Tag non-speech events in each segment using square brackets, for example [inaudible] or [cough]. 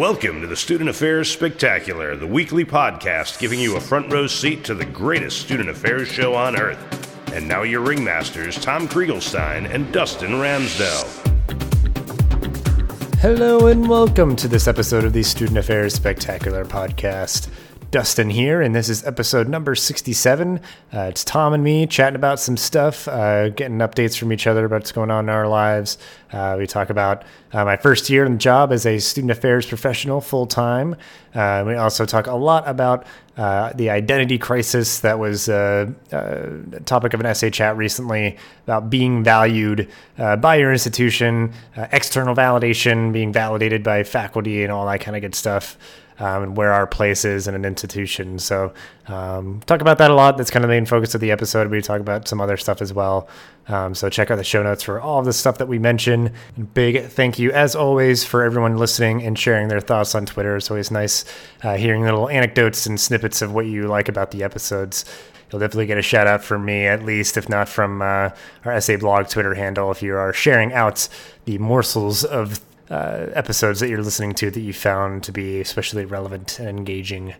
Welcome to the Student Affairs Spectacular, the weekly podcast giving you a front row seat to the greatest student affairs show on earth. And now your ringmasters, Tom Krieglstein and Dustin Ramsdell. Hello and welcome to this episode of the Student Affairs Spectacular podcast. Dustin here, and this is episode number 67. Uh, it's Tom and me chatting about some stuff, uh, getting updates from each other about what's going on in our lives. Uh, we talk about uh, my first year in the job as a student affairs professional full time. Uh, we also talk a lot about uh, the identity crisis that was a topic of an SA chat recently about being valued by your institution, external validation, being validated by faculty, and all that kind of good stuff um, and where our place is in an institution. So, um, talk about that a lot. That's kind of the main focus of the episode. We talk about some other stuff as well. Um, so, check out the show notes for all of the stuff that we mention. And big thank you, as always, for everyone listening and sharing their thoughts on Twitter. It's always nice uh, hearing little anecdotes and snippets of what you like about the episodes you'll definitely get a shout out from me, at least, if not from uh, our SA blog Twitter handle, if you are sharing out the morsels of uh, episodes that you're listening to that you found to be especially relevant and engaging.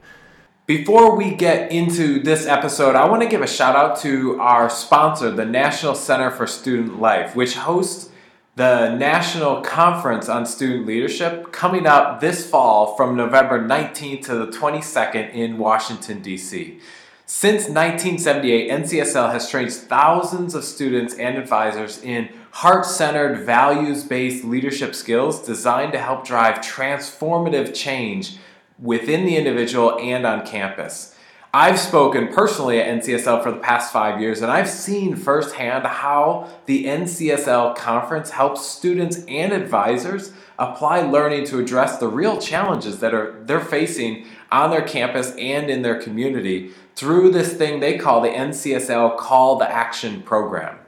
Before we get into this episode, I want to give a shout out to our sponsor, the National Center for Student Life, which hosts the National Conference on Student Leadership coming up this fall from November 19th to the 22nd in Washington, D.C. Since 1978, NCSL has trained thousands of students and advisors in heart centered, values based leadership skills designed to help drive transformative change within the individual and on campus. I've spoken personally at NCSL for the past five years, and I've seen firsthand how the NCSL conference helps students and advisors apply learning to address the real challenges that are they're facing on their campus and in their community through this thing they call the NCSL Call to Action program.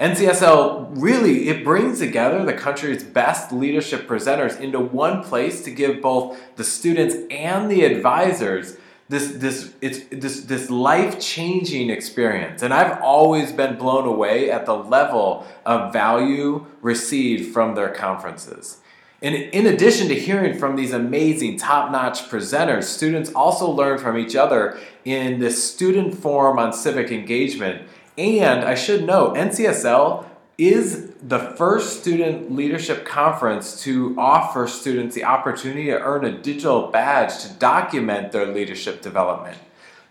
NCSL really it brings together the country's best leadership presenters into one place to give both the students and the advisors this this it's this this life-changing experience. And I've always been blown away at the level of value received from their conferences. And in addition to hearing from these amazing top-notch presenters, students also learn from each other in this student forum on civic engagement and I should note, NCSL is the first student leadership conference to offer students the opportunity to earn a digital badge to document their leadership development.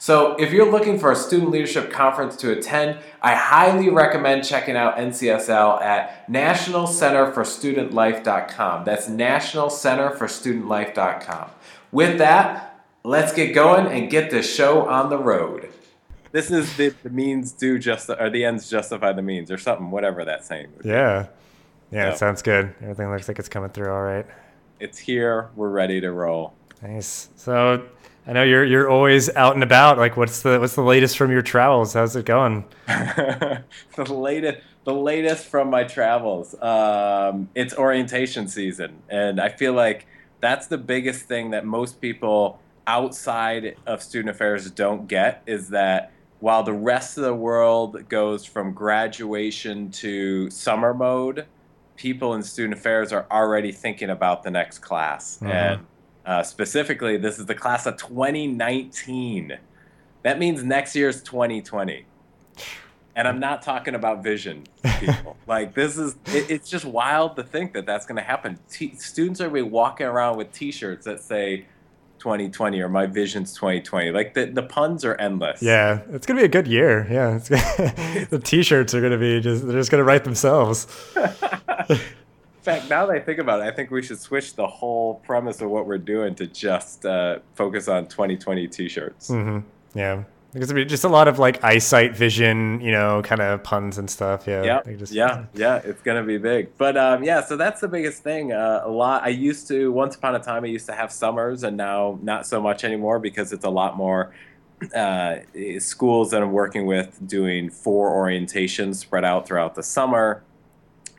So, if you're looking for a student leadership conference to attend, I highly recommend checking out NCSL at nationalcenterforstudentlife.com. That's nationalcenterforstudentlife.com. With that, let's get going and get this show on the road this is the, the means do just or the ends justify the means or something, whatever that saying. Yeah, yeah, so, it sounds good. Everything looks like it's coming through all right. It's here. We're ready to roll. Nice. So I know you're you're always out and about. Like, what's the what's the latest from your travels? How's it going? [laughs] [laughs] the latest the latest from my travels. Um, it's orientation season, and I feel like that's the biggest thing that most people outside of student affairs don't get is that while the rest of the world goes from graduation to summer mode, people in student affairs are already thinking about the next class. Mm-hmm. And uh, specifically, this is the class of 2019. That means next year's 2020. And I'm not talking about vision, people. [laughs] like this is, it, it's just wild to think that that's going to happen. T- students are going to be walking around with T-shirts that say 2020 or my vision's 2020 like the, the puns are endless. Yeah it's gonna be a good year. Yeah [laughs] the t-shirts are gonna be just they're just gonna write themselves. In [laughs] fact now that i think about it i think we should switch the whole premise of what we're doing to just uh, focus on 2020 t-shirts. Mm-hmm. yeah because be just a lot of like eyesight vision, you know, kind of puns and stuff. Yeah. Yeah. Just, yeah. Yeah. It's gonna be big. But um, yeah, so that's the biggest thing. Uh, a lot. I used to once upon a time I used to have summers, and now not so much anymore because it's a lot more. Uh, schools that I'm working with doing four orientations spread out throughout the summer.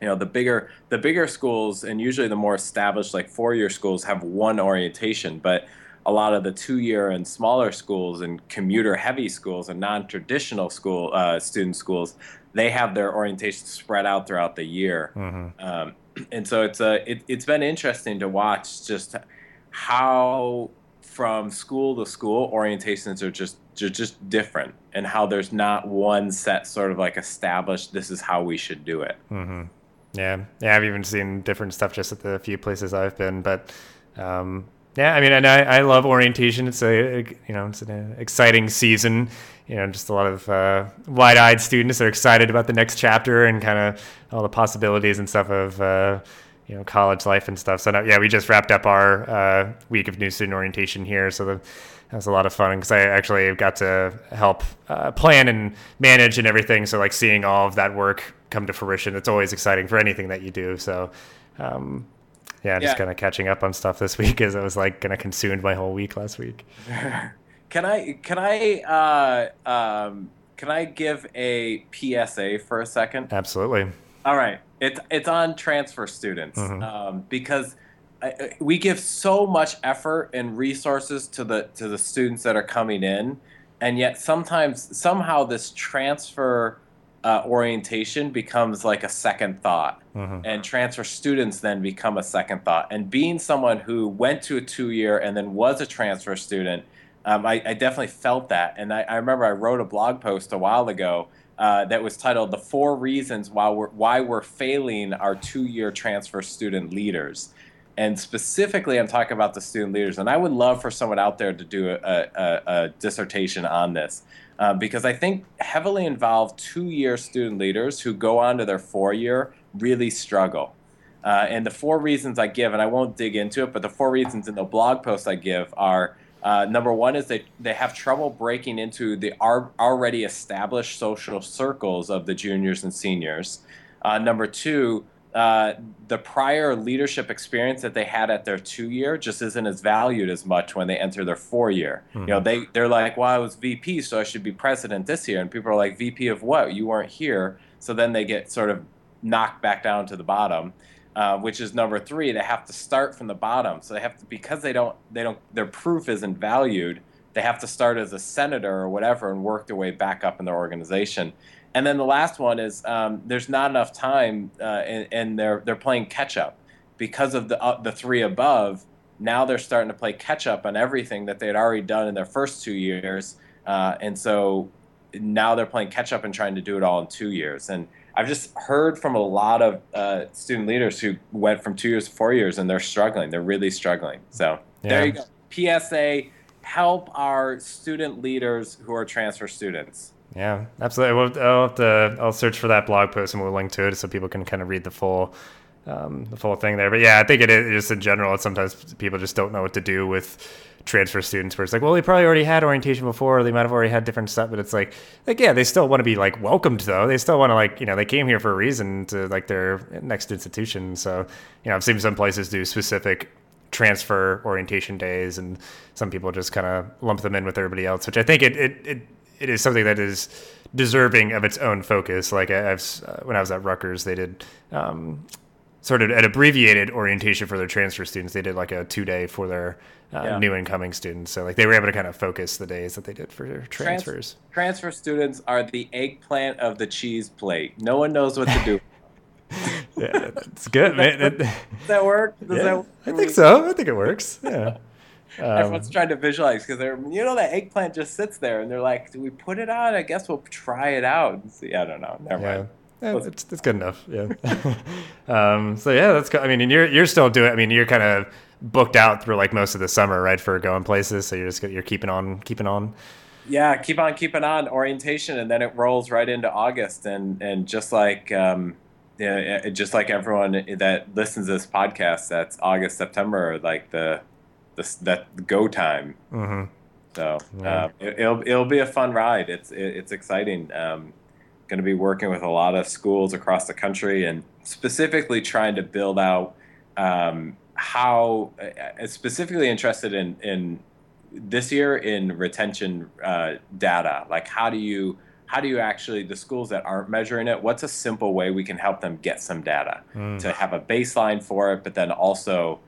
You know, the bigger the bigger schools and usually the more established like four year schools have one orientation, but a lot of the two-year and smaller schools and commuter-heavy schools and non-traditional school uh, student schools, they have their orientation spread out throughout the year. Mm-hmm. Um, [clears throat] and so it's a it, has been interesting to watch just how from school to school orientations are just just, just different and how there's not one set sort of like established this is how we should do it mm-hmm. yeah yeah i've even seen different stuff just at the few places i've been but um, yeah i mean and I, I love orientation it's a you know it's an exciting season you know just a lot of uh, wide-eyed students are excited about the next chapter and kind of all the possibilities and stuff of uh, you know college life and stuff. So yeah, we just wrapped up our uh, week of new student orientation here, so the, that was a lot of fun because I actually got to help uh, plan and manage and everything. So like seeing all of that work come to fruition, it's always exciting for anything that you do. So. Um, yeah, just yeah. kind of catching up on stuff this [laughs] week as it was like kind of consumed my whole week last week. [laughs] can I can I uh, um, can I give a PSA for a second? Absolutely. All right, it's it's on transfer students mm-hmm. um, because I, we give so much effort and resources to the to the students that are coming in, and yet sometimes somehow this transfer uh, orientation becomes like a second thought, mm-hmm. and transfer students then become a second thought. And being someone who went to a two year and then was a transfer student, um, I, I, definitely felt that. And I, I remember I wrote a blog post a while ago uh, that was titled "The Four Reasons Why We're Why We're Failing Our Two-Year Transfer Student Leaders." And specifically, I'm talking about the student leaders. And I would love for someone out there to do a, a, a dissertation on this. Uh, because I think heavily involved two year student leaders who go on to their four year really struggle. Uh, and the four reasons I give, and I won't dig into it, but the four reasons in the blog post I give are uh, number one is they, they have trouble breaking into the ar- already established social circles of the juniors and seniors. Uh, number two, uh, the prior leadership experience that they had at their two year just isn't as valued as much when they enter their four year. Mm-hmm. You know, they they're like, well, I was VP, so I should be president this year, and people are like, VP of what? You weren't here. So then they get sort of knocked back down to the bottom. Uh, which is number three. They have to start from the bottom, so they have to because they don't they don't their proof isn't valued. They have to start as a senator or whatever and work their way back up in their organization. And then the last one is um, there's not enough time, uh, and, and, they're they're playing catch up because of the uh, the three above. Now they're starting to play catch up on everything that they had already done in their first two years, uh, and so now they're playing catch up and trying to do it all in two years. And I've just heard from a lot of uh, student leaders who went from two years to four years and they're struggling. They're really struggling. So yeah. there you go. PSA help our student leaders who are transfer students. Yeah, absolutely. We'll, I'll, have to, I'll search for that blog post and we'll link to it so people can kind of read the full um, the full thing there. But yeah, I think it is just in general. Sometimes people just don't know what to do with transfer students where it's like, well, they probably already had orientation before, or they might have already had different stuff, but it's like, like, yeah, they still want to be like welcomed though. They still want to like, you know, they came here for a reason to like their next institution. So, you know, I've seen some places do specific transfer orientation days and some people just kind of lump them in with everybody else, which I think it, it, it, it is something that is deserving of its own focus. Like I've, uh, when I was at Rutgers, they did, um, sort of an abbreviated orientation for their transfer students. They did like a two day for their uh, yeah. new incoming students. So like they were able to kind of focus the days that they did for their transfers. Trans- transfer students are the eggplant of the cheese plate. No one knows what to do. [laughs] yeah, that's good, man. Does that work? Does yeah, that work? I think so. I think it works. Yeah. [laughs] Um, Everyone's trying to visualize because they're, you know, that eggplant just sits there, and they're like, "Do we put it on? I guess we'll try it out and see." I don't know. Never yeah. mind. Yeah, it's, it's good enough. Yeah. [laughs] um, so yeah, that's. I mean, and you're you're still doing. I mean, you're kind of booked out through like most of the summer, right, for going places. So you're just you're keeping on, keeping on. Yeah, keep on keeping on orientation, and then it rolls right into August, and and just like. Um, yeah, just like everyone that listens to this podcast, that's August, September, like the, that go time. Mm-hmm. So yeah. uh, it, will it'll be a fun ride. It's it, it's exciting. Um, going to be working with a lot of schools across the country and specifically trying to build out um, how uh, specifically interested in, in this year in retention uh, data like how do you how do you actually the schools that aren't measuring it what's a simple way we can help them get some data mm. to have a baseline for it but then also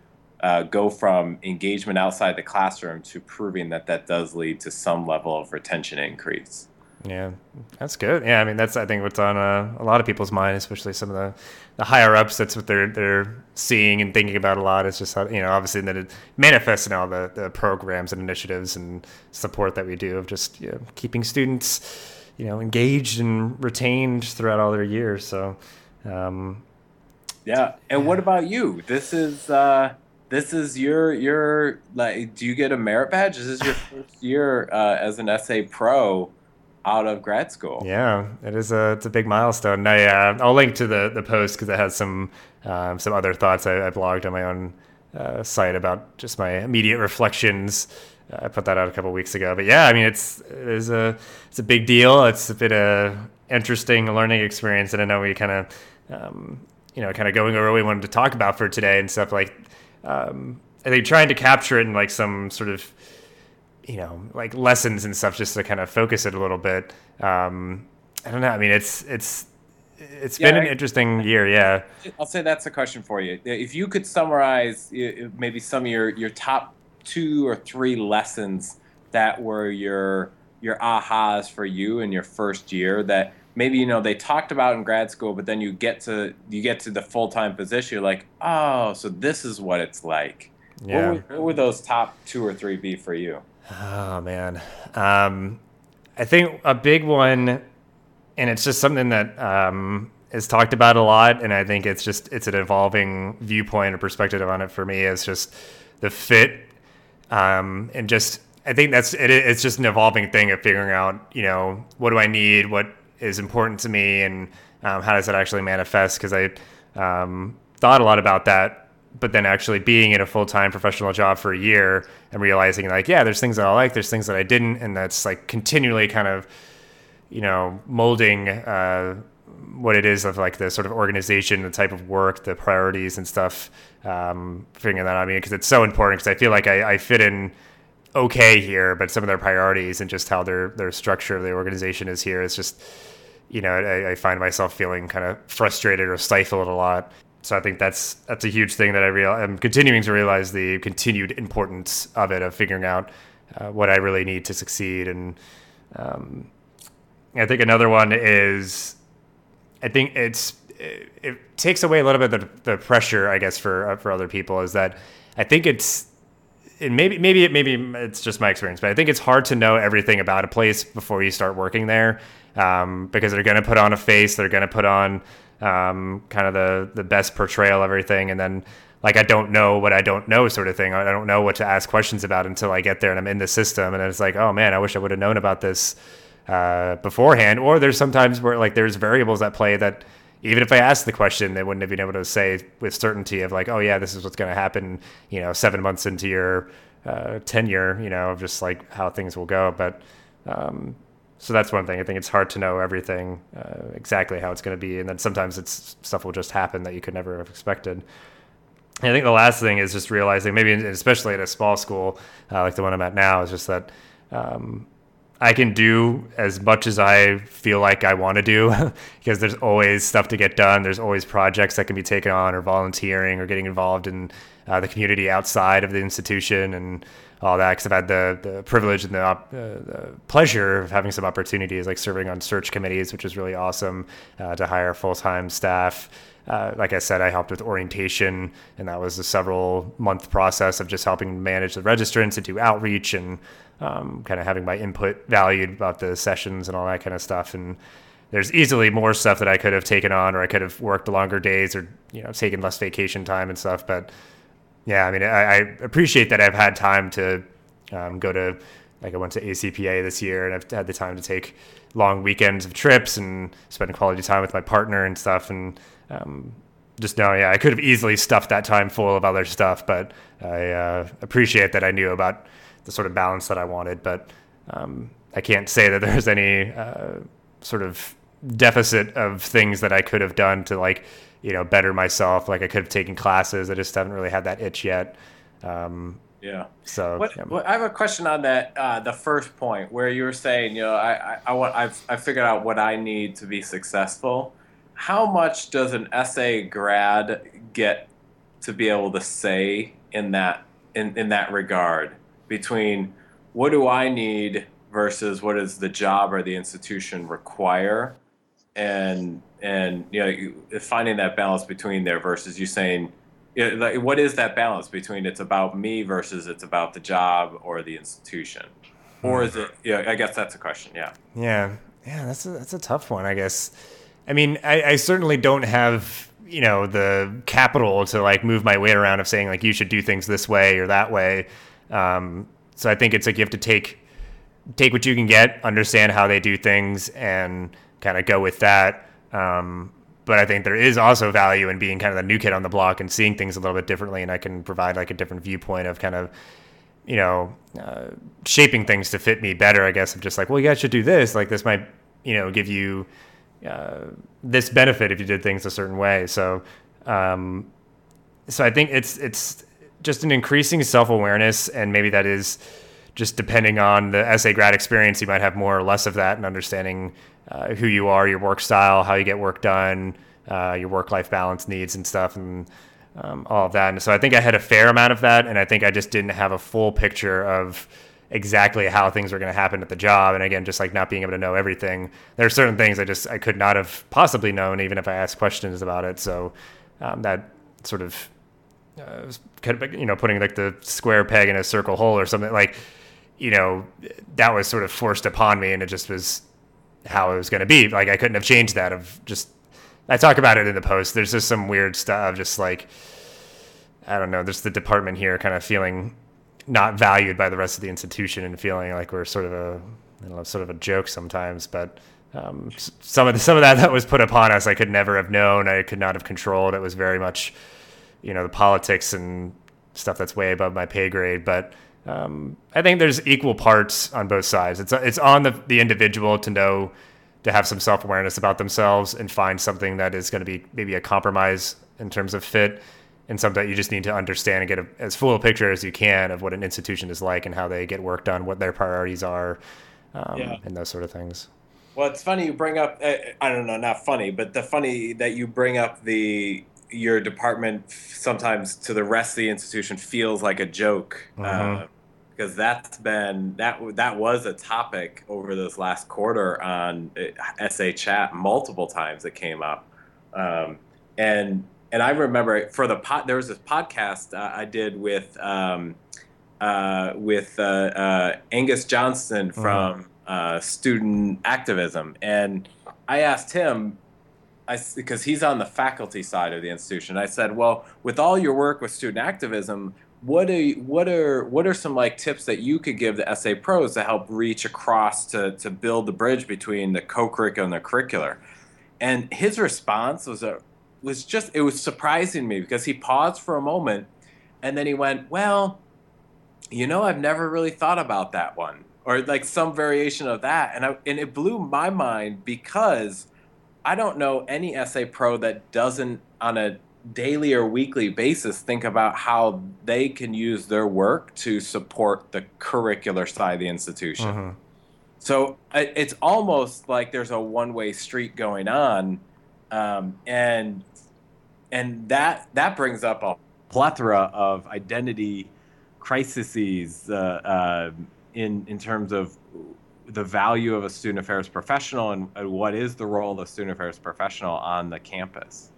uh, go from engagement outside the classroom to proving that that does lead to some level of retention increase Yeah, that's good. Yeah, I mean that's I think what's on uh, a lot of people's mind, especially some of the, the higher ups. That's what they're they're seeing and thinking about a lot. It's just how you know obviously that it manifests in all the, the programs and initiatives and support that we do of just you know, keeping students you know engaged and retained throughout all their years. So. Um, yeah, and what about you? This is uh, this is your your like. Do you get a merit badge? This is your [laughs] first year uh, as an SA pro out of grad school. Yeah, it is a it's a big milestone. I uh, I'll link to the the post because it has some um, some other thoughts I, I blogged on my own uh, site about just my immediate reflections. Uh, I put that out a couple weeks ago, but yeah, I mean it's it is a it's a big deal. It's a bit a interesting learning experience, and I know we kind of um, you know kind of going over what we wanted to talk about for today and stuff like. Um, I think trying to capture it in like some sort of you know like lessons and stuff just to kind of focus it a little bit. Um i don't know i mean it's it's it's yeah, been an interesting year yeah. I'll say that's a question for you. If you could summarize maybe some of your your top two or three lessons that were your your ahas for you in your first year that maybe you know they talked about in grad school but then you get to you get to the full-time position you're like oh so this is what it's like yeah. what, would, what would those top two or three be for you Oh man, um, I think a big one, and it's just something that um, is talked about a lot, and I think it's just it's an evolving viewpoint or perspective on it for me. Is just the fit, um, and just I think that's it, it's just an evolving thing of figuring out you know what do I need, what is important to me, and um, how does that actually manifest? Because I um, thought a lot about that but then actually being in a full time professional job for a year and realizing like, yeah, there's things that I like, there's things that I didn't, and that's like continually kind of, you know, molding uh, what it is of like the sort of organization, the type of work, the priorities and stuff. Um, figuring that out, I mean, because it's so important. Because I feel like I, I fit in okay here, but some of their priorities and just how their their structure of the organization is here is just you know, I, I, find myself feeling kind of frustrated or stifled a lot. So I think that's that's a huge thing that I real I'm continuing to realize the continued importance of it of figuring out uh, what I really need to succeed. And um, I think another one is I think it's it, it takes away a little bit the, the pressure I guess for uh, for other people is that I think it's and maybe maybe maybe it's just my experience, but I think it's hard to know everything about a place before you start working there, um, because they're going to put on a face, they're going to put on um, kind of the the best portrayal of everything, and then like I don't know what I don't know sort of thing. I don't know what to ask questions about until I get there and I'm in the system, and it's like, oh man, I wish I would have known about this uh, beforehand. Or there's sometimes where like there's variables at play that even if I asked the question, they wouldn't have been able to say with certainty of like, oh yeah, this is what's going to happen. You know, seven months into your uh, tenure, you know, of just like how things will go. But um, so that's one thing. I think it's hard to know everything uh, exactly how it's going to be, and then sometimes it's stuff will just happen that you could never have expected. And I think the last thing is just realizing, maybe especially at a small school uh, like the one I'm at now, is just that um, I can do as much as I feel like I want to do [laughs] because there's always stuff to get done. There's always projects that can be taken on, or volunteering, or getting involved in uh, the community outside of the institution, and all that because I've had the, the privilege and the, uh, the, pleasure of having some opportunities like serving on search committees, which is really awesome uh, to hire full time staff. Uh, like I said, I helped with orientation, and that was a several month process of just helping manage the registrants and do outreach and um, kind of having my input valued about the sessions and all that kind of stuff. And there's easily more stuff that I could have taken on, or I could have worked longer days, or you know, taken less vacation time and stuff. But yeah, I mean, I, I appreciate that I've had time to um, go to, like, I went to ACPA this year and I've had the time to take long weekends of trips and spend quality time with my partner and stuff. And um, just know, yeah, I could have easily stuffed that time full of other stuff, but I uh, appreciate that I knew about the sort of balance that I wanted. But um, I can't say that [laughs] there's any uh, sort of deficit of things that I could have done to like you know better myself. Like I could have taken classes. I just haven't really had that itch yet. Um, yeah. So what, yeah. I have a question on that. Uh, the first point where you were saying, you know, I, I, I want I've I figured out what I need to be successful. How much does an SA grad get to be able to say in that in, in that regard between what do I need versus what does the job or the institution require, and and you know you, finding that balance between there versus you saying. You know, like, what is that balance between it's about me versus it's about the job or the institution, or is it? Mm-hmm. Yeah, I guess that's a question. Yeah. Yeah, yeah, that's a, that's a tough one. I guess. I mean, I, I certainly don't have you know the capital to like move my way around of saying like you should do things this way or that way. Um, so I think it's like you have to take take what you can get, understand how they do things, and kind of go with that. Um, but I think there is also value in being kind of the new kid on the block and seeing things a little bit differently, and I can provide like a different viewpoint of kind of you know uh, shaping things to fit me better. I guess of just like, well, you guys should do this. Like this might you know give you uh, this benefit if you did things a certain way. So um, so I think it's it's just an increasing self awareness, and maybe that is just depending on the SA grad experience, you might have more or less of that and understanding uh, who you are, your work style, how you get work done, uh, your work life balance needs and stuff, and um, all of that. And so I think I had a fair amount of that, and I think I just didn't have a full picture of exactly how things were going to happen at the job. And again, just like not being able to know everything, there are certain things I just I could not have possibly known, even if I asked questions about it. So um, that sort of uh, you know putting like the square peg in a circle hole or something like you know that was sort of forced upon me and it just was how it was going to be like i couldn't have changed that of just i talk about it in the post there's just some weird stuff just like i don't know there's the department here kind of feeling not valued by the rest of the institution and feeling like we're sort of a don't know, sort of a joke sometimes but um, some of the, some of that that was put upon us I could never have known I could not have controlled it was very much you know the politics and stuff that's way above my pay grade. But um, I think there's equal parts on both sides. It's it's on the the individual to know to have some self awareness about themselves and find something that is going to be maybe a compromise in terms of fit and that you just need to understand and get a, as full a picture as you can of what an institution is like and how they get work done, what their priorities are, um, yeah. and those sort of things. Well, it's funny you bring up. Uh, I don't know, not funny, but the funny that you bring up the your department sometimes to the rest of the institution feels like a joke uh-huh. uh, because that's been that that was a topic over this last quarter on uh, SA chat multiple times it came up um, and and I remember for the pot there was this podcast uh, I did with um, uh, with uh, uh, Angus Johnston uh-huh. from uh-huh. student activism and I asked him I because he's on the faculty side of the institution. I said, well, with all your work with student activism, what are what are what are some like tips that you could give the SA pros to help reach across to to build the bridge between the co-curricular and the curricular? And his response was a was just it was surprising me because he paused for a moment and then he went, well, you know, I've never really thought about that one or like some variation of that, and I, and it blew my mind because I don't know any SA pro that doesn't on a daily or weekly basis think about how they can use their work to support the curricular side of the institution. Uh-huh. So it's almost like there's a one-way street going on, um, and and that that brings up a plethora of identity crises uh, uh, in in terms of the value of a student affairs professional and, and what is the role of a student affairs professional on the campus.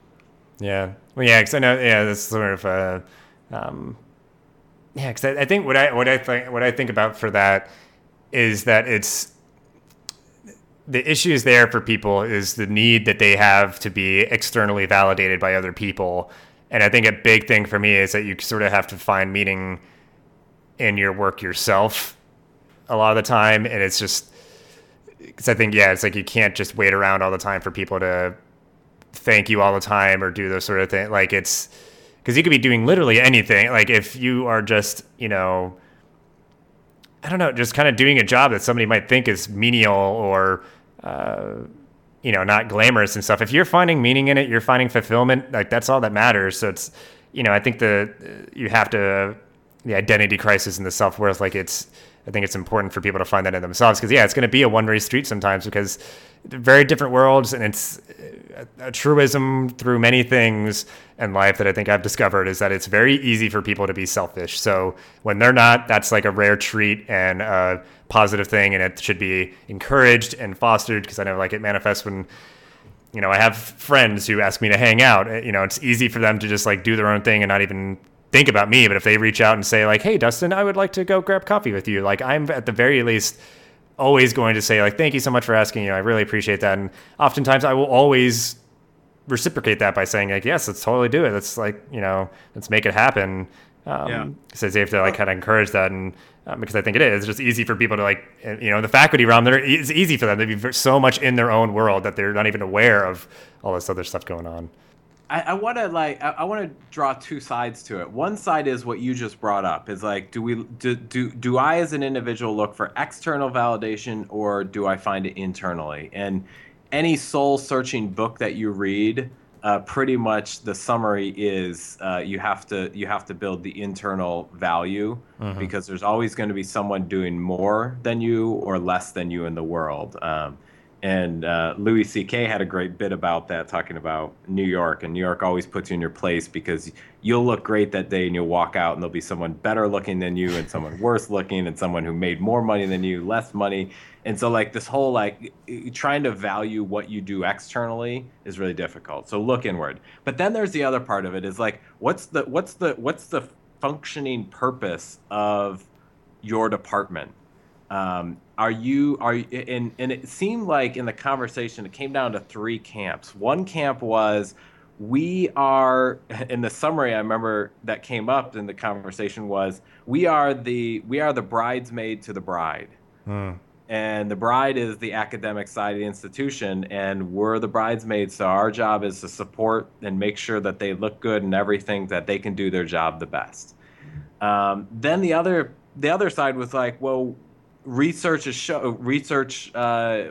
Yeah, well, yeah, because I know, yeah, that's sort of, uh, um, yeah, because I, I, think what I what I think what I think about for that is that it's the issues there for people is the need that they have to be externally validated by other people, and I think a big thing for me is that you sort of have to find meaning in your work yourself a lot of the time, and it's just because I think yeah, it's like you can't just wait around all the time for people to thank you all the time or do those sort of things. Like it's because you could be doing literally anything. Like if you are just you know, I don't know, just kind of doing a job that somebody might think is menial or. Uh, you know, not glamorous and stuff. If you're finding meaning in it, you're finding fulfillment. Like that's all that matters. So it's, you know, I think the you have to the identity crisis and the self worth. Like it's I think it's important for people to find that in themselves because yeah, it's going to be a one way street sometimes because very different worlds and it's a, a truism through many things in life that I think I've discovered is that it's very easy for people to be selfish. So when they're not, that's like a rare treat and a positive thing, and it should be encouraged and fostered because I know like it manifests when you know, I have friends who ask me to hang out. You know, it's easy for them to just like do their own thing and not even think about me. But if they reach out and say like, "Hey, Dustin, I would like to go grab coffee with you," like I'm at the very least always going to say like, "Thank you so much for asking." You know, I really appreciate that. And oftentimes, I will always reciprocate that by saying like, "Yes, let's totally do it. Let's like, you know, let's make it happen." Um, yeah. So you have to like kind of encourage that, and um, because I think it is it's just easy for people to like, you know, the faculty realm. There, it's easy for them to be so much in their own world that they're not even aware of all this other stuff going on. I, I want to like I, I want to draw two sides to it. One side is what you just brought up. Is like, do we do, do do I as an individual look for external validation or do I find it internally? And any soul searching book that you read uh, pretty much the summary is uh, you have to you have to build the internal value mm-hmm. because there's always going to be someone doing more than you or less than you in the world. Um, and uh, Louis C.K. had a great bit about that, talking about New York. And New York always puts you in your place because you'll look great that day and you'll walk out and there'll be someone better looking than you and someone worse looking and someone who made more money than you, less money. And so, like, this whole, like, trying to value what you do externally is really difficult. So look inward. But then there's the other part of it is like, what's the, what's the, what's the functioning purpose of your department? Um, are you are and and it seemed like in the conversation it came down to three camps. One camp was we are in the summary I remember that came up in the conversation was we are the we are the bridesmaid to the bride. Hmm. And the bride is the academic side of the institution, and we're the bridesmaids. So our job is to support and make sure that they look good and everything, that they can do their job the best. Um, then the other the other side was like, well, research is show research uh,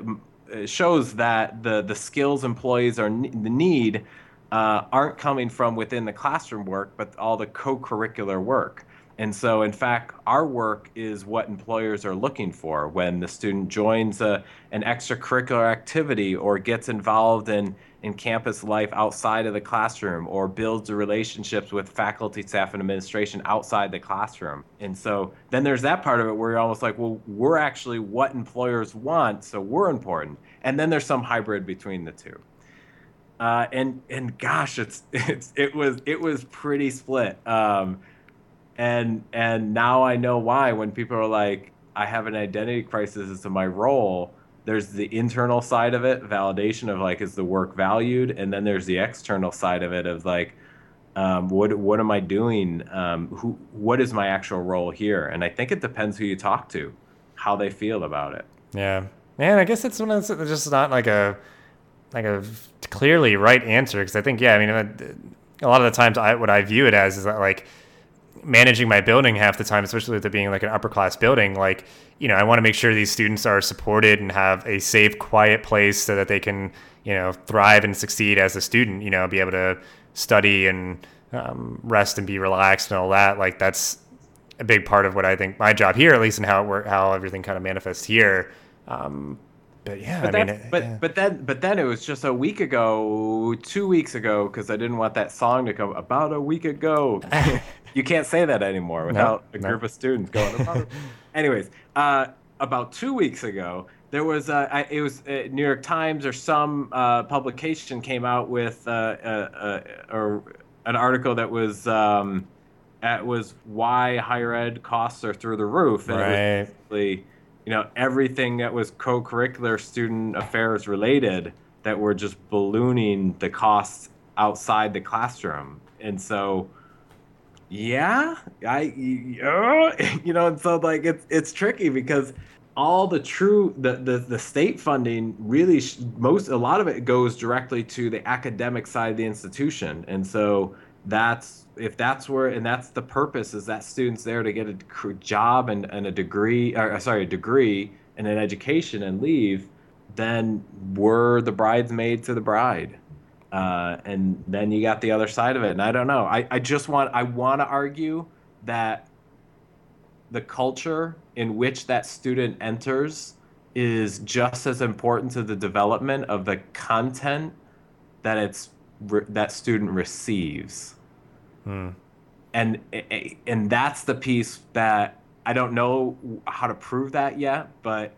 shows that the the skills employees are the need uh, aren't coming from within the classroom work, but all the co-curricular work. And so, in fact, our work is what employers are looking for when the student joins a, an extracurricular activity or gets involved in in campus life outside of the classroom or builds relationships with faculty, staff, and administration outside the classroom. And so then there's that part of it where you're almost like, well, we're actually what employers want, so we're important. And then there's some hybrid between the two. Uh, and and gosh, it's [laughs] it's it was it was pretty split. Um, and and now I know why when people are like, I have an identity crisis as to my role there's the internal side of it, validation of like is the work valued, and then there's the external side of it of like um, what what am I doing? Um, who what is my actual role here? And I think it depends who you talk to, how they feel about it. Yeah, man. I guess it's one of those, just not like a like a clearly right answer because I think yeah. I mean, a lot of the times I what I view it as is that like managing my building half the time, especially with it being like an upper class building, like, you know, I want to make sure these students are supported and have a safe, quiet place so that they can, you know, thrive and succeed as a student, you know, be able to study and um, rest and be relaxed and all that. Like, that's a big part of what I think my job here, at least, and how it work, how everything kind of manifests here. Um, but yeah, but I mean, but yeah. but then but then it was just a week ago, two weeks ago, because I didn't want that song to come about a week ago. [laughs] you can't say that anymore without a group of students going. [laughs] Anyways, uh, about two weeks ago, there was uh, I, it was uh, New York Times or some uh, publication came out with uh, uh, uh, an article that was um, that was why higher ed costs are through the roof, and right. it you know everything that was co-curricular student affairs related that were just ballooning the costs outside the classroom, and so yeah, I, [laughs] you know, and so like it's it's tricky because all the true the the, the state funding really most a lot of it goes directly to the academic side of the institution, and so that's if that's where and that's the purpose is that students there to get a job and, and a degree or uh, sorry a degree and an education and leave then we're the bridesmaid to the bride uh, and then you got the other side of it. And I don't know. I, I just want I want to argue that the culture in which that student enters is just as important to the development of the content that it's that student receives. Hmm. And and that's the piece that I don't know how to prove that yet, but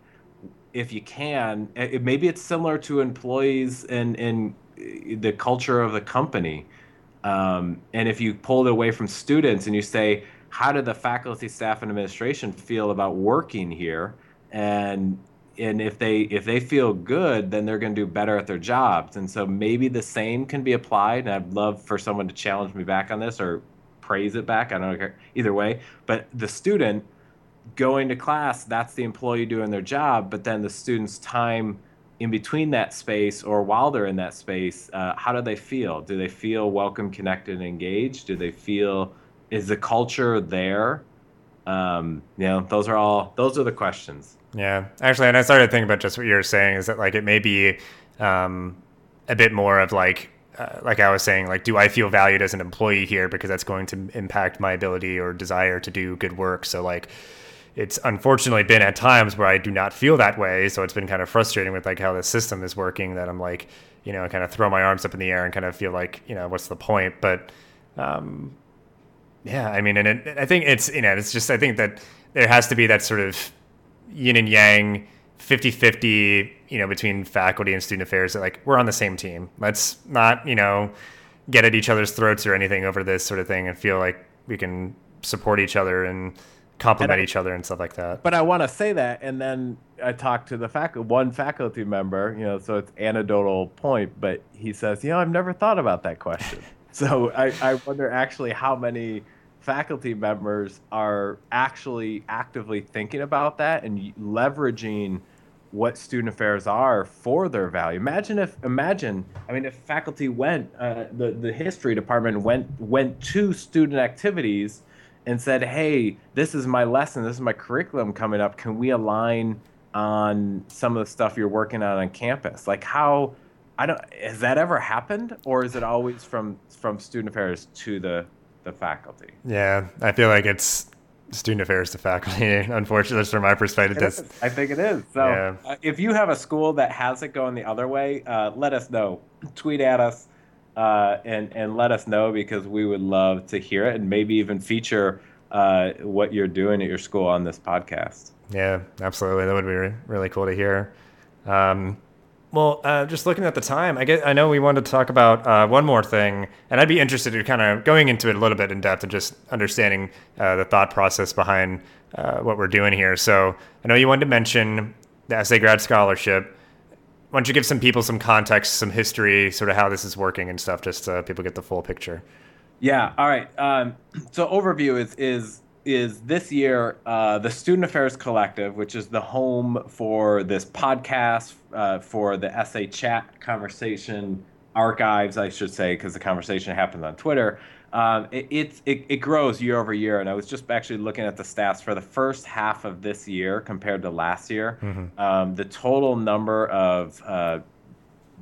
if you can, it, maybe it's similar to employees in in the culture of the company. Um, and if you pull it away from students and you say, how do the faculty, staff, and administration feel about working here? And and if they if they feel good, then they're going to do better at their jobs. And so maybe the same can be applied. And I'd love for someone to challenge me back on this or praise it back. I don't care either way. But the student going to class, that's the employee doing their job. But then the student's time in between that space or while they're in that space, uh, how do they feel? Do they feel welcome, connected, and engaged? Do they feel is the culture there? Um, you know, those are all those are the questions. Yeah, actually, and I started thinking about just what you were saying is that like it may be um, a bit more of like uh, like I was saying, like, do I feel valued as an employee here because that's going to impact my ability or desire to do good work? So like, it's unfortunately been at times where I do not feel that way. So it's been kind of frustrating with like how the system is working that I'm like, you know, kind of throw my arms up in the air and kind of feel like, you know, what's the point? But um, yeah, I mean, and it, I think it's you know, it's just I think that there has to be that sort of yin and yang, 50-50, you know, between faculty and student affairs. That like we're on the same team. Let's not you know get at each other's throats or anything over this sort of thing, and feel like we can support each other and complement each other and stuff like that. But I want to say that, and then I talked to the faculty, one faculty member, you know, so it's anecdotal point, but he says, you know, I've never thought about that question. [laughs] so I, I wonder actually how many faculty members are actually actively thinking about that and leveraging what student affairs are for their value. Imagine if imagine I mean if faculty went uh, the the history department went went to student activities and said, "Hey, this is my lesson. This is my curriculum coming up. Can we align on some of the stuff you're working on on campus?" Like how I don't has that ever happened or is it always from from student affairs to the the faculty. Yeah, I feel like it's student affairs to faculty. [laughs] Unfortunately, from my perspective, that's, I think it is. So, yeah. uh, if you have a school that has it going the other way, uh, let us know. Tweet at us uh, and and let us know because we would love to hear it and maybe even feature uh, what you're doing at your school on this podcast. Yeah, absolutely. That would be really cool to hear. Um, well, uh, just looking at the time, I get. I know we wanted to talk about uh, one more thing, and I'd be interested in kind of going into it a little bit in depth and just understanding uh, the thought process behind uh, what we're doing here. So, I know you wanted to mention the SA Grad Scholarship. Why don't you give some people some context, some history, sort of how this is working and stuff, just so people get the full picture. Yeah. All right. Um, so, overview is is is this year uh, the Student Affairs Collective, which is the home for this podcast, uh, for the SA chat conversation archives, I should say, because the conversation happens on Twitter. Um, it, it, it, it, grows year over year. And I was just actually looking at the stats for the first half of this year compared to last year. Mm-hmm. Um, the total number of uh,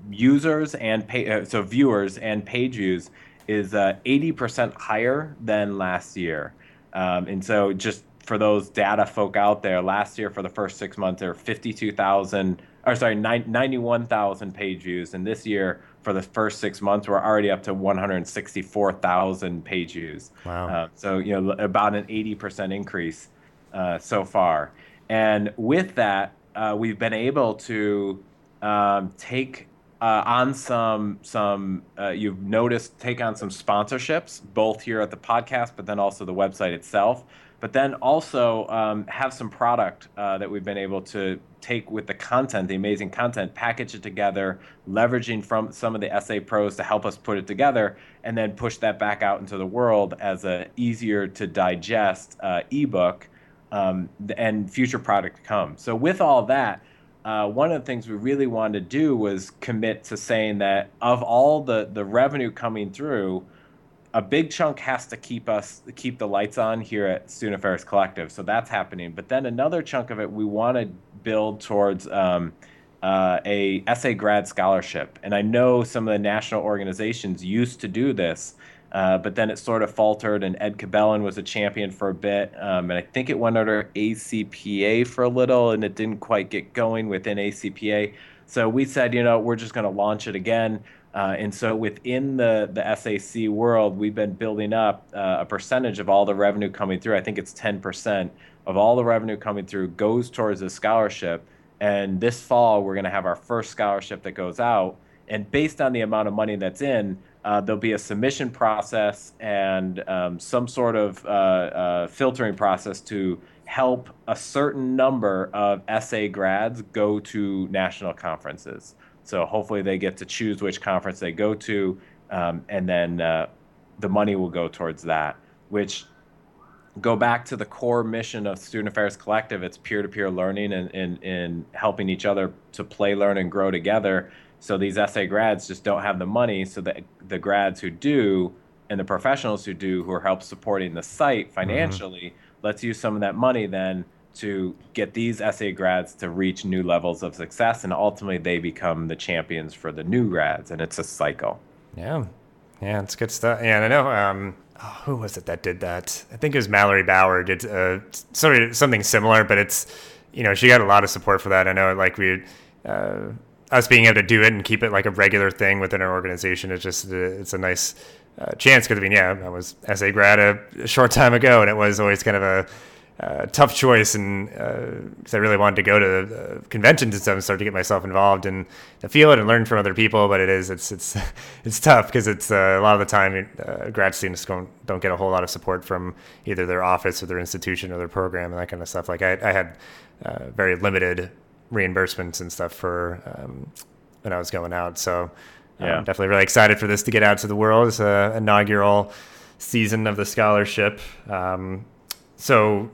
users and pay, uh, so viewers and page views is 80% uh, higher than last year. Um, and so just for those data folk out there, last year for the first six months, there were 52,000, or sorry, 91,000 page views. And this year, for the first six months, we're already up to 164,000 page views. Wow. Uh, so, you know, about an 80% increase uh, so far. And with that, uh, we've been able to um, take uh, on some some uh, you've noticed take on some sponsorships both here at the podcast but then also the website itself but then also um, have some product uh, that we've been able to take with the content the amazing content package it together leveraging from some of the SA pros to help us put it together and then push that back out into the world as a easier to digest uh, ebook um, and future product to come. So with all that uh, one of the things we really wanted to do was commit to saying that of all the, the revenue coming through, a big chunk has to keep us keep the lights on here at Student Affairs Collective. So that's happening. But then another chunk of it we want to build towards um, uh, a SA grad scholarship. And I know some of the national organizations used to do this. Uh, but then it sort of faltered, and Ed Cabellon was a champion for a bit, um, and I think it went under ACPA for a little, and it didn't quite get going within ACPA. So we said, you know, we're just going to launch it again. Uh, and so within the, the SAC world, we've been building up uh, a percentage of all the revenue coming through. I think it's 10% of all the revenue coming through goes towards a scholarship. And this fall, we're going to have our first scholarship that goes out. And based on the amount of money that's in, uh, there'll be a submission process and um, some sort of uh, uh, filtering process to help a certain number of SA grads go to national conferences. So hopefully they get to choose which conference they go to, um, and then uh, the money will go towards that. Which go back to the core mission of Student Affairs Collective. It's peer-to-peer learning and, in helping each other to play, learn, and grow together. So these SA grads just don't have the money. So the the grads who do and the professionals who do, who are help supporting the site financially, mm-hmm. let's use some of that money then to get these SA grads to reach new levels of success, and ultimately they become the champions for the new grads, and it's a cycle. Yeah, yeah, it's good stuff. Yeah, I know. Um, oh, who was it that did that? I think it was Mallory Bauer did uh, something similar, but it's you know she got a lot of support for that. I know, like we. Uh, us being able to do it and keep it like a regular thing within our organization is just uh, it's a nice uh, chance because I mean yeah I was SA grad a, a, short time ago and it was always kind of a uh, tough choice, and because uh, I really wanted to go to uh, conventions and stuff and start to get myself involved in the field and learn from other people. But it is it's it's [laughs] it's tough because it's uh, a lot of the time uh, grad students don't, don't get a whole lot of support from either their office or their institution or their program and that kind of stuff. Like I, I had uh, very limited reimbursements and stuff for um, when I was going out. So yeah. I'm definitely really excited for this to get out to the world. It's an inaugural season of the scholarship. Um, so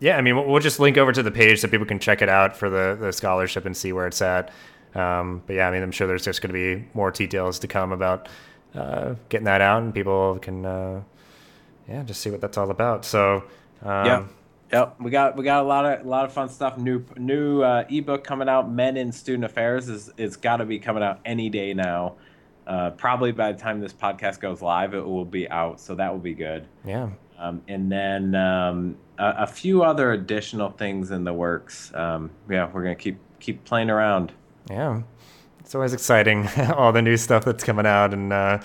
yeah, I mean, we'll just link over to the page so people can check it out for the, the scholarship and see where it's at. Um, but yeah, I mean, I'm sure there's just going to be more details to come about uh, getting that out, and people can, uh, yeah, just see what that's all about. So, um, yeah, yep, we got we got a lot of a lot of fun stuff. New new uh, ebook coming out. Men in Student Affairs is it's got to be coming out any day now. Uh, probably by the time this podcast goes live, it will be out, so that will be good. Yeah. Um, and then um, a, a, few other additional things in the works. Um, yeah, we're gonna keep keep playing around. Yeah, it's always exciting, [laughs] all the new stuff that's coming out, and uh,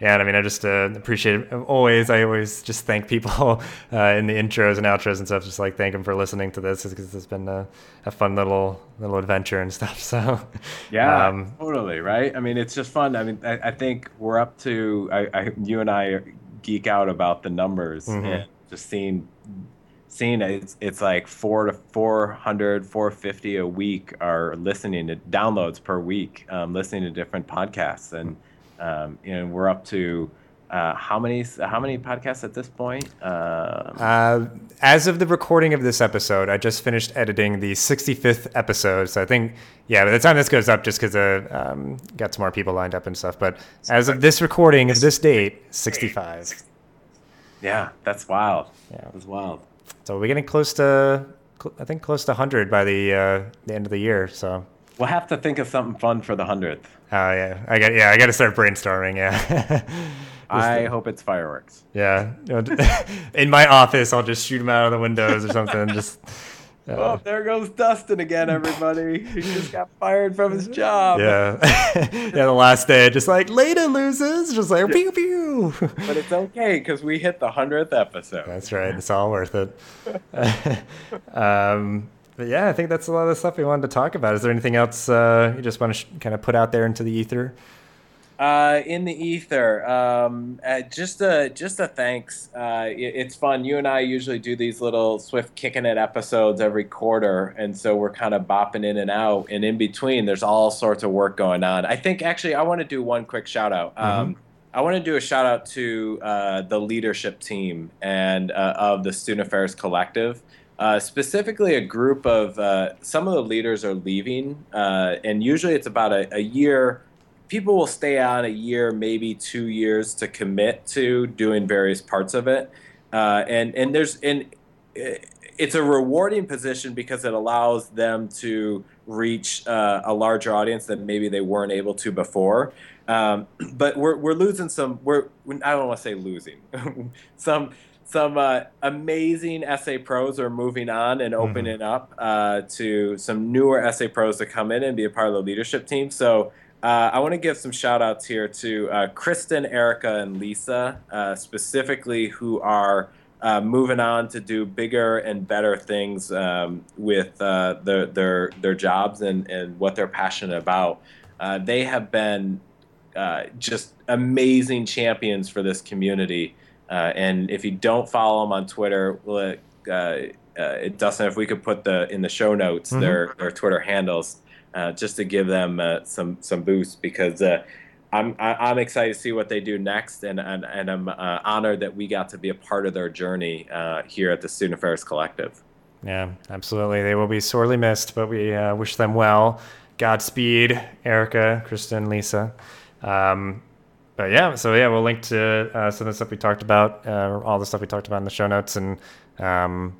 yeah, I mean, I just uh, appreciate it. Always, I always just thank people [laughs] uh, in the intros and outros and stuff. Just like thank them for listening to this because it's been a, a, fun little little adventure and stuff. [laughs] So yeah, um, totally right. I mean, it's just fun. I mean, I, I think we're up to I, I, you and I geek out about the numbers mm-hmm. and just seeing seeing it, it's, it's like four to 400 450 a week are listening to downloads per week um, listening to different podcasts and um, you know we're up to uh, how many how many podcasts at this point? Um, uh, as of the recording of this episode, I just finished editing the 65th episode. So I think, yeah, by the time this goes up, just because I uh, um, got some more people lined up and stuff. But as of this recording of this date, 65. Yeah, that's wild. Yeah, that's wild. So we're getting close to, I think, close to 100 by the uh, the end of the year. So we'll have to think of something fun for the hundredth. Oh yeah, I got yeah, I got to start brainstorming. Yeah. [laughs] I hope it's fireworks. Yeah. [laughs] In my office, I'll just shoot them out of the windows or something. just. [laughs] Uh, oh, there goes Dustin again, everybody. He just got fired from his job. Yeah. [laughs] yeah, the last day, just like, later loses. Just like, pew, pew. But it's okay because we hit the 100th episode. That's right. It's all worth it. um, but yeah, I think that's a lot of the stuff we wanted to talk about. Is there anything else uh, you just want to sh- kind of put out there into the ether? Uh, in the ether, um, uh, just a just a thanks. Uh, it, it's fun. You and I usually do these little Swift kicking it episodes every quarter, and so we're kind of bopping in and out. And in between, there's all sorts of work going on. I think actually, I want to do one quick shout out. Mm-hmm. Um, I want to do a shout out to uh, the leadership team and uh, of the Student Affairs Collective. Uh, specifically, a group of uh, some of the leaders are leaving, uh, and usually it's about a, a, year. People will stay on a year, maybe two years, to commit to doing various parts of it, uh, and and there's and it's a rewarding position because it allows them to reach uh, a larger audience that maybe they weren't able to before. Um, [clears throat] but we're, we're losing some. We're I don't want to say losing [laughs] some some uh, amazing SA pros are moving on and opening mm-hmm. up uh, to some newer SA pros to come in and be a part of the leadership team. So uh, I want to give some shout outs here to uh, Kristen, Erica, and Lisa, uh, specifically, who are uh, moving on to do bigger and better things um, with their, their, their jobs and, and what they're passionate about. they have been just amazing champions for this community. Uh, and if you don't follow them on Twitter, uh, uh, Dustin, if we could put the in the show notes mm-hmm. their their Twitter handles, uh, just to give them uh, some some boost because. Uh, I'm I'm excited to see what they do next, and and, and I'm honored that we got to be a part of their journey here at the Student Affairs Collective. Yeah, absolutely. They will be sorely missed, but we wish them well. Godspeed, Erica, Kristen, Lisa. Um, but yeah, so yeah, we'll link to uh, some of the stuff we talked about, uh, all the stuff we talked about in the show notes, and um,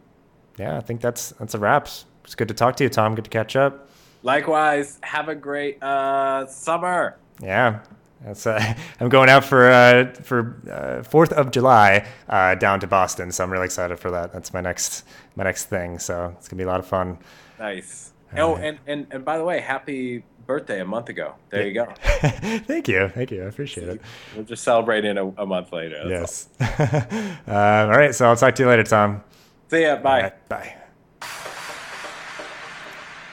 yeah, I think that's that's a wrap. It's good to talk to you, Tom. Good to catch up. Likewise. Have a great uh, summer. Yeah. That's, uh, [laughs] I'm going out for uh, for uh, Fourth of July uh, down to Boston, so I'm really excited for that. That's my next my next thing, so it's gonna be a lot of fun. Nice. oh, and, and and by the way, happy birthday a month ago. There you go. [laughs] Thank you. Thank you. I appreciate it. We're just celebrating a, a month later. yes. All. [laughs] uh, all right. So I'll talk to you later, Tom. See ya. Bye. Right, bye.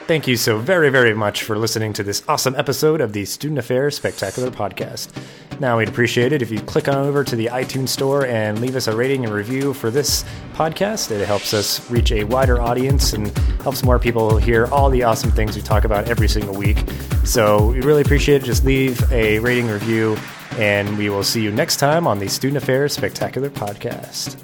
Thank you so very, very much for listening to this awesome episode of the Student Affairs Spectacular Podcast. Now, we'd appreciate it if you click on over to the iTunes Store and leave us a rating and review for this podcast. It helps us reach a wider audience and helps more people hear all the awesome things we talk about every single week. So, we really appreciate it. Just leave a rating review, and we will see you next time on the Student Affairs Spectacular Podcast.